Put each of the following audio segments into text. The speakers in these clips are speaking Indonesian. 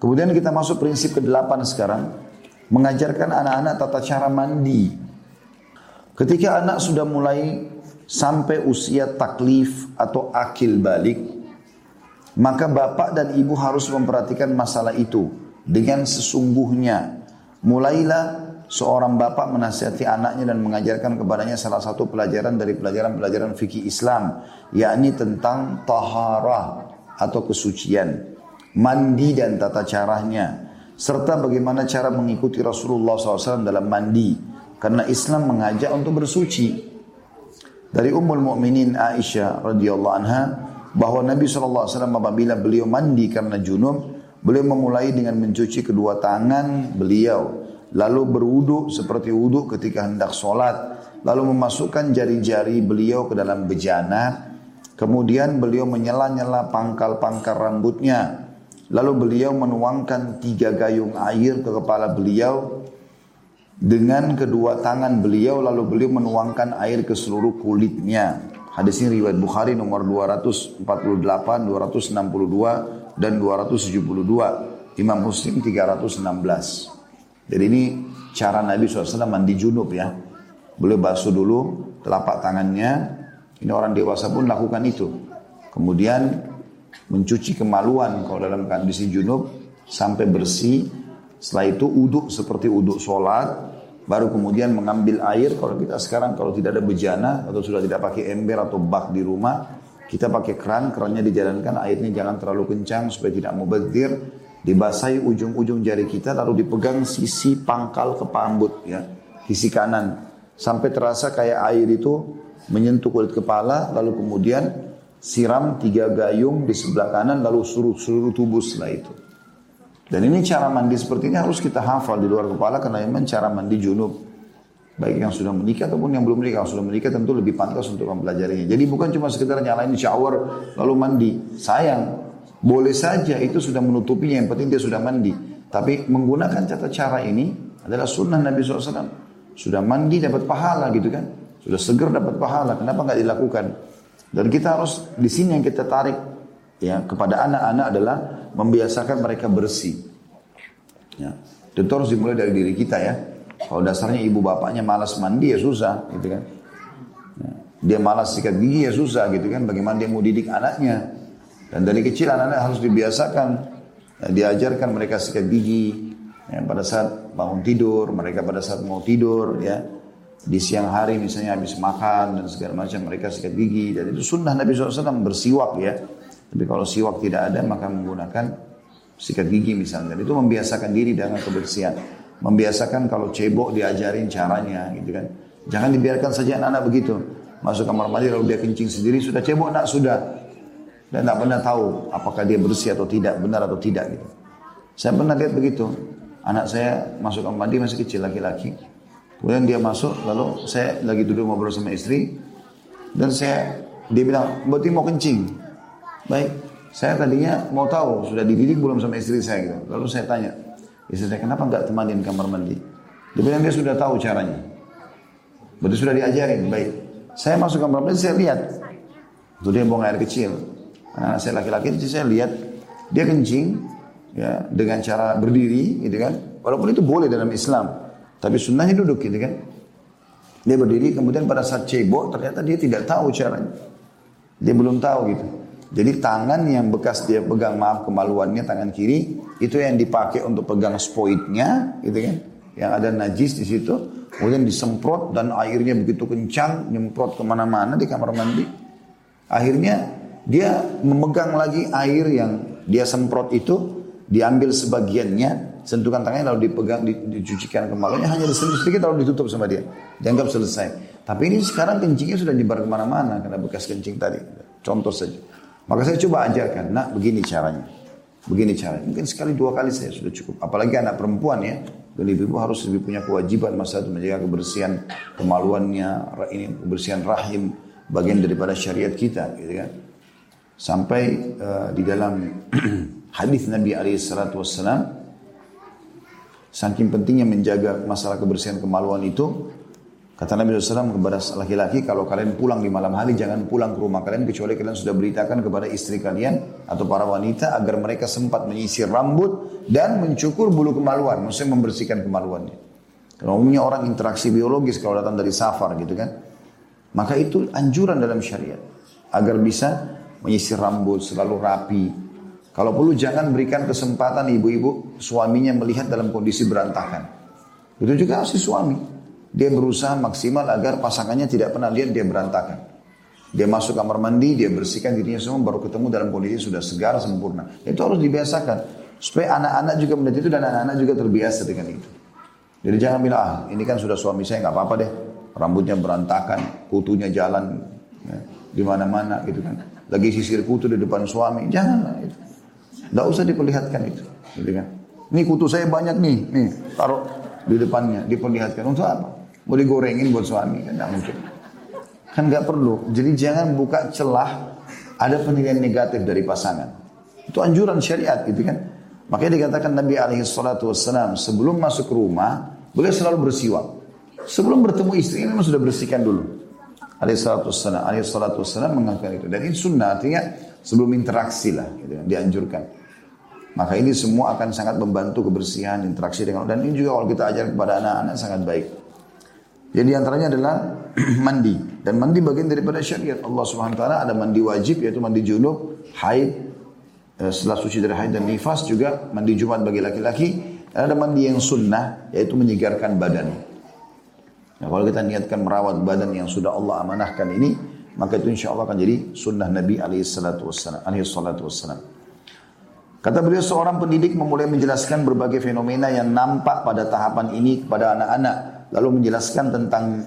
Kemudian kita masuk prinsip ke-8 sekarang. Mengajarkan anak-anak tata cara mandi. Ketika anak sudah mulai sampai usia taklif atau akil balik, maka bapak dan ibu harus memperhatikan masalah itu dengan sesungguhnya. Mulailah seorang bapak menasihati anaknya dan mengajarkan kepadanya salah satu pelajaran dari pelajaran-pelajaran fikih Islam, yakni tentang taharah atau kesucian, mandi dan tata caranya, serta bagaimana cara mengikuti Rasulullah SAW dalam mandi, karena Islam mengajak untuk bersuci. Dari Ummul Mukminin Aisyah radhiyallahu anha bahwa Nabi SAW apabila beliau mandi karena junub, beliau memulai dengan mencuci kedua tangan beliau. Lalu berwudu seperti wudu ketika hendak sholat, lalu memasukkan jari-jari beliau ke dalam bejana, kemudian beliau menyela-nyela pangkal-pangkal rambutnya, lalu beliau menuangkan tiga gayung air ke kepala beliau, dengan kedua tangan beliau lalu beliau menuangkan air ke seluruh kulitnya. Hadis ini riwayat Bukhari nomor 248, 262 dan 272. Imam Muslim 316. Jadi ini cara Nabi SAW mandi junub ya. Beliau basuh dulu telapak tangannya. Ini orang dewasa pun lakukan itu. Kemudian mencuci kemaluan kalau dalam kondisi junub sampai bersih. Setelah itu uduk seperti uduk sholat. Baru kemudian mengambil air. Kalau kita sekarang kalau tidak ada bejana atau sudah tidak pakai ember atau bak di rumah. Kita pakai keran, kerannya dijalankan, airnya jangan terlalu kencang supaya tidak mubazir dibasahi ujung-ujung jari kita lalu dipegang sisi pangkal kepambut ya sisi kanan sampai terasa kayak air itu menyentuh kulit kepala lalu kemudian siram tiga gayung di sebelah kanan lalu seluruh seluruh tubuh setelah itu dan ini cara mandi seperti ini harus kita hafal di luar kepala karena memang cara mandi junub baik yang sudah menikah ataupun yang belum menikah. Yang sudah menikah tentu lebih pantas untuk mempelajarinya. Jadi bukan cuma sekedar nyalain shower lalu mandi. Sayang, boleh saja itu sudah menutupinya, yang penting dia sudah mandi. Tapi menggunakan tata cara ini adalah sunnah Nabi SAW. Sudah mandi dapat pahala gitu kan. Sudah seger dapat pahala, kenapa nggak dilakukan? Dan kita harus, di sini yang kita tarik ya kepada anak-anak adalah membiasakan mereka bersih. Ya. Itu harus dimulai dari diri kita ya. Kalau dasarnya ibu bapaknya malas mandi ya susah gitu kan. Ya. Dia malas sikat gigi ya susah gitu kan. Bagaimana dia mau didik anaknya. Dan dari kecil anak-anak harus dibiasakan, ya, diajarkan mereka sikat gigi ya, pada saat bangun tidur, mereka pada saat mau tidur, ya di siang hari misalnya habis makan dan segala macam mereka sikat gigi. Dan itu sunnah Nabi SAW bersiwak ya. Tapi kalau siwak tidak ada maka menggunakan sikat gigi misalnya. Dan itu membiasakan diri dengan kebersihan. Membiasakan kalau cebok diajarin caranya gitu kan. Jangan dibiarkan saja anak-anak begitu. Masuk kamar mandi lalu dia kencing sendiri sudah cebok nak sudah dan tidak pernah tahu apakah dia bersih atau tidak, benar atau tidak gitu. Saya pernah lihat begitu. Anak saya masuk kamar mandi masih kecil laki-laki. Kemudian dia masuk, lalu saya lagi duduk ngobrol sama istri dan saya dia bilang, "Berarti mau kencing." Baik, saya tadinya mau tahu sudah dididik belum sama istri saya gitu. Lalu saya tanya, istri saya kenapa nggak temanin kamar mandi? Dia bilang dia sudah tahu caranya. Berarti sudah diajarin. Baik, saya masuk kamar mandi saya lihat, itu dia buang air kecil. Nah, saya laki-laki saya lihat dia kencing ya dengan cara berdiri gitu kan. Walaupun itu boleh dalam Islam, tapi sunnahnya duduk gitu kan. Dia berdiri kemudian pada saat cebok ternyata dia tidak tahu caranya. Dia belum tahu gitu. Jadi tangan yang bekas dia pegang maaf kemaluannya tangan kiri itu yang dipakai untuk pegang spoitnya gitu kan. Yang ada najis di situ. Kemudian disemprot dan airnya begitu kencang nyemprot ke mana-mana di kamar mandi. Akhirnya dia memegang lagi air yang dia semprot itu, diambil sebagiannya, sentuhkan tangannya lalu dipegang, dicucikan kemaluannya, hanya disentuh sedikit lalu ditutup sama dia. Dianggap selesai. Tapi ini sekarang kencingnya sudah nyebar ke mana-mana karena bekas kencing tadi. Contoh saja. Maka saya coba ajarkan, nak begini caranya. Begini caranya. Mungkin sekali dua kali saya sudah cukup. Apalagi anak perempuan ya. Dan ibu harus lebih punya kewajiban masa itu menjaga kebersihan kemaluannya, ini kebersihan rahim, bagian daripada syariat kita, gitu kan sampai uh, di dalam hadis Nabi alaihissalatu wassalam saking pentingnya menjaga masalah kebersihan kemaluan itu Kata Nabi SAW kepada laki-laki, kalau kalian pulang di malam hari, jangan pulang ke rumah kalian, kecuali kalian sudah beritakan kepada istri kalian atau para wanita, agar mereka sempat menyisir rambut dan mencukur bulu kemaluan, maksudnya membersihkan kemaluannya. Kalau umumnya orang interaksi biologis kalau datang dari safar gitu kan, maka itu anjuran dalam syariat. Agar bisa menyisir rambut, selalu rapi. Kalau perlu jangan berikan kesempatan ibu-ibu suaminya melihat dalam kondisi berantakan. Itu juga harus suami. Dia berusaha maksimal agar pasangannya tidak pernah lihat dia berantakan. Dia masuk kamar mandi, dia bersihkan dirinya semua, baru ketemu dalam kondisi sudah segar, sempurna. Itu harus dibiasakan. Supaya anak-anak juga melihat itu dan anak-anak juga terbiasa dengan itu. Jadi jangan bilang, ah ini kan sudah suami saya, nggak apa-apa deh. Rambutnya berantakan, kutunya jalan ya, di mana-mana gitu kan. Lagi sisir kutu di depan suami, janganlah itu. Nggak usah diperlihatkan itu. Gitu kan. Ini kutu saya banyak nih, nih taruh di depannya, diperlihatkan. Untuk apa? Mau digorengin buat suami kan nggak mungkin. Kan nggak perlu. Jadi jangan buka celah ada penilaian negatif dari pasangan. Itu anjuran syariat gitu kan. Makanya dikatakan Nabi alaihi salatu wassalam sebelum masuk rumah boleh selalu bersiwak. Sebelum bertemu istri ini sudah bersihkan dulu. Alaihi salatu wassalam, alaihi salatu wassalam mengatakan itu. Dan ini sunnah artinya sebelum interaksi lah gitu kan, dianjurkan. Maka ini semua akan sangat membantu kebersihan, interaksi dengan dan ini juga kalau kita ajar kepada anak-anak sangat baik. Jadi antaranya adalah mandi dan mandi bagian daripada syariat Allah Subhanahu taala ada mandi wajib yaitu mandi junub, haid eh, setelah suci dari haid dan nifas juga mandi Jumat bagi laki-laki dan ada mandi yang sunnah yaitu menyegarkan badan. Nah, kalau kita niatkan merawat badan yang sudah Allah amanahkan ini maka itu insya Allah akan jadi sunnah Nabi alaihi salatu wassalam. Kata beliau seorang pendidik memulai menjelaskan berbagai fenomena yang nampak pada tahapan ini kepada anak-anak. Lalu menjelaskan tentang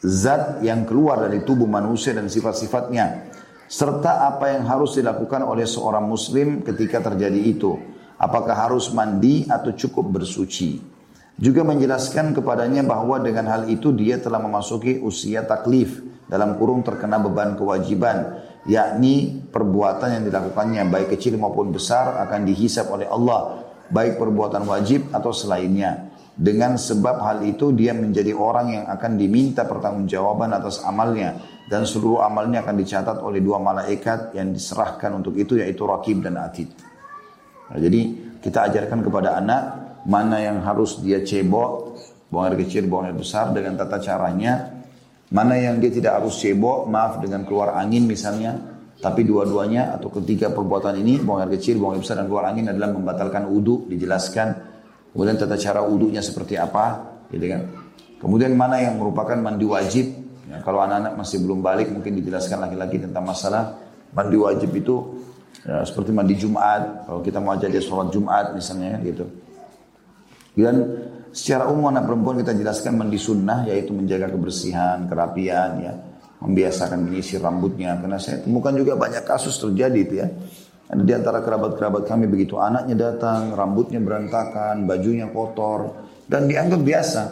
zat yang keluar dari tubuh manusia dan sifat-sifatnya. Serta apa yang harus dilakukan oleh seorang muslim ketika terjadi itu. Apakah harus mandi atau cukup bersuci. Juga menjelaskan kepadanya bahwa dengan hal itu dia telah memasuki usia taklif. Dalam kurung terkena beban kewajiban yakni perbuatan yang dilakukannya baik kecil maupun besar akan dihisap oleh Allah baik perbuatan wajib atau selainnya dengan sebab hal itu dia menjadi orang yang akan diminta pertanggungjawaban atas amalnya dan seluruh amalnya akan dicatat oleh dua malaikat yang diserahkan untuk itu yaitu Rakib dan Atid. Nah, jadi kita ajarkan kepada anak mana yang harus dia cebok, buang air kecil, buang air besar dengan tata caranya. Mana yang dia tidak harus cebok, maaf dengan keluar angin misalnya, tapi dua-duanya atau ketiga perbuatan ini, buang air kecil, buang air besar dan keluar angin adalah membatalkan uduk, dijelaskan Kemudian tata cara wudhunya seperti apa, gitu kan. Kemudian mana yang merupakan mandi wajib. Ya, kalau anak-anak masih belum balik mungkin dijelaskan lagi-lagi tentang masalah mandi wajib itu ya, seperti mandi Jumat. Kalau kita mau aja dia sholat Jumat misalnya gitu. Dan secara umum anak perempuan kita jelaskan mandi sunnah yaitu menjaga kebersihan, kerapian ya. Membiasakan menyisir rambutnya. Karena saya temukan juga banyak kasus terjadi itu ya ada di antara kerabat-kerabat kami begitu anaknya datang, rambutnya berantakan, bajunya kotor, dan dianggap biasa.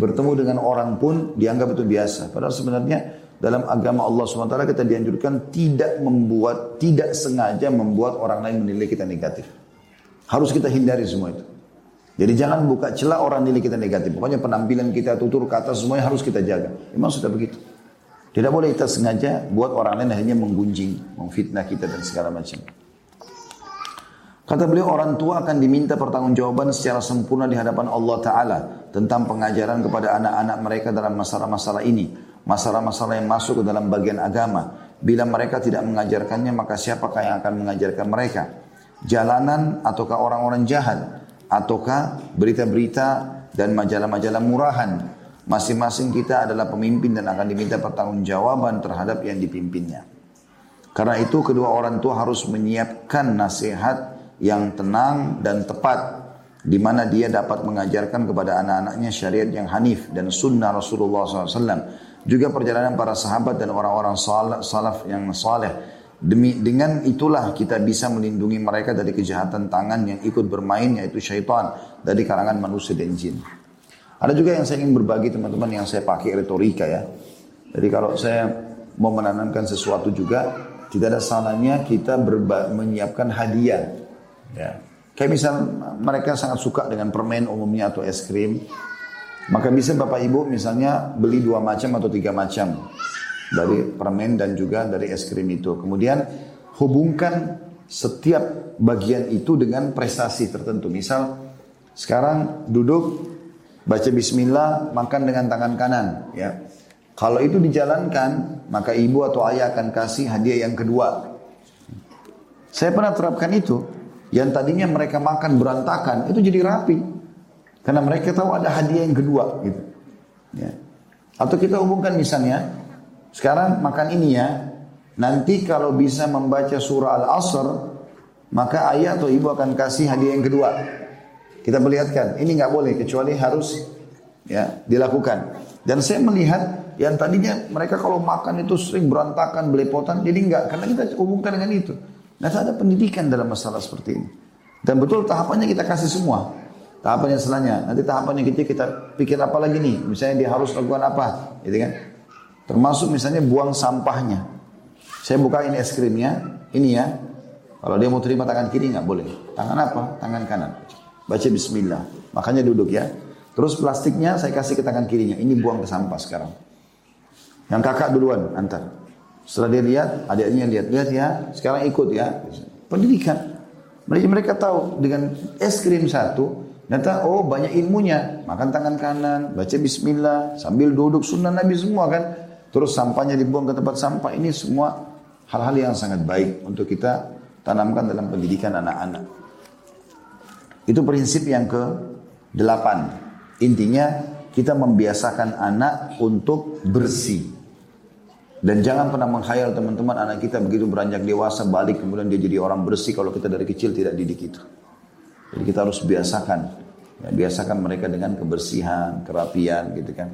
Bertemu dengan orang pun dianggap itu biasa. Padahal sebenarnya dalam agama Allah SWT kita dianjurkan tidak membuat, tidak sengaja membuat orang lain menilai kita negatif. Harus kita hindari semua itu. Jadi jangan buka celah orang nilai kita negatif. Pokoknya penampilan kita, tutur kata semuanya harus kita jaga. Memang sudah begitu. Tidak boleh kita sengaja buat orang lain hanya menggunjing, memfitnah kita dan segala macam. Kata beliau orang tua akan diminta pertanggungjawaban secara sempurna di hadapan Allah Ta'ala tentang pengajaran kepada anak-anak mereka dalam masalah-masalah ini. Masalah-masalah yang masuk ke dalam bagian agama. Bila mereka tidak mengajarkannya maka siapakah yang akan mengajarkan mereka? Jalanan ataukah orang-orang jahat? Ataukah berita-berita dan majalah-majalah murahan? Masing-masing kita adalah pemimpin dan akan diminta pertanggungjawaban terhadap yang dipimpinnya. Karena itu kedua orang tua harus menyiapkan nasihat yang tenang dan tepat di mana dia dapat mengajarkan kepada anak-anaknya syariat yang hanif dan sunnah Rasulullah SAW. Juga perjalanan para sahabat dan orang-orang salaf yang saleh. Demi dengan itulah kita bisa melindungi mereka dari kejahatan tangan yang ikut bermain yaitu syaitan dari kalangan manusia dan jin. Ada juga yang saya ingin berbagi teman-teman yang saya pakai retorika ya. Jadi kalau saya mau menanamkan sesuatu juga tidak ada salahnya kita menyiapkan hadiah Ya. Kayak misal mereka sangat suka dengan permen umumnya atau es krim. Maka bisa Bapak Ibu misalnya beli dua macam atau tiga macam dari permen dan juga dari es krim itu. Kemudian hubungkan setiap bagian itu dengan prestasi tertentu. Misal sekarang duduk baca bismillah makan dengan tangan kanan ya. Kalau itu dijalankan maka ibu atau ayah akan kasih hadiah yang kedua. Saya pernah terapkan itu. Yang tadinya mereka makan berantakan itu jadi rapi. Karena mereka tahu ada hadiah yang kedua gitu. Ya. Atau kita hubungkan misalnya, sekarang makan ini ya, nanti kalau bisa membaca surah Al-Asr, maka ayah atau ibu akan kasih hadiah yang kedua. Kita melihatkan, ini nggak boleh kecuali harus ya dilakukan. Dan saya melihat yang tadinya mereka kalau makan itu sering berantakan, belepotan, jadi enggak karena kita hubungkan dengan itu. Nah, ada pendidikan dalam masalah seperti ini. Dan betul tahapannya kita kasih semua. Tahapan yang selanjutnya, nanti tahapan yang kita pikir apa lagi nih? Misalnya dia harus lakukan apa, gitu kan? Termasuk misalnya buang sampahnya. Saya buka ini es krimnya, ini ya. Kalau dia mau terima tangan kiri nggak boleh. Tangan apa? Tangan kanan. Baca Bismillah. Makanya duduk ya. Terus plastiknya saya kasih ke tangan kirinya. Ini buang ke sampah sekarang. Yang kakak duluan antar. Setelah dia lihat, adiknya lihat, lihat ya. Sekarang ikut ya. Pendidikan. Mereka mereka tahu dengan es krim satu Ternyata oh banyak ilmunya. Makan tangan kanan, baca bismillah, sambil duduk sunnah Nabi semua kan. Terus sampahnya dibuang ke tempat sampah. Ini semua hal-hal yang sangat baik untuk kita tanamkan dalam pendidikan anak-anak. Itu prinsip yang ke delapan. Intinya kita membiasakan anak untuk bersih. Dan jangan pernah menghayal teman-teman anak kita begitu beranjak dewasa balik kemudian dia jadi orang bersih kalau kita dari kecil tidak didik itu. Jadi kita harus biasakan, ya, biasakan mereka dengan kebersihan, kerapian gitu kan.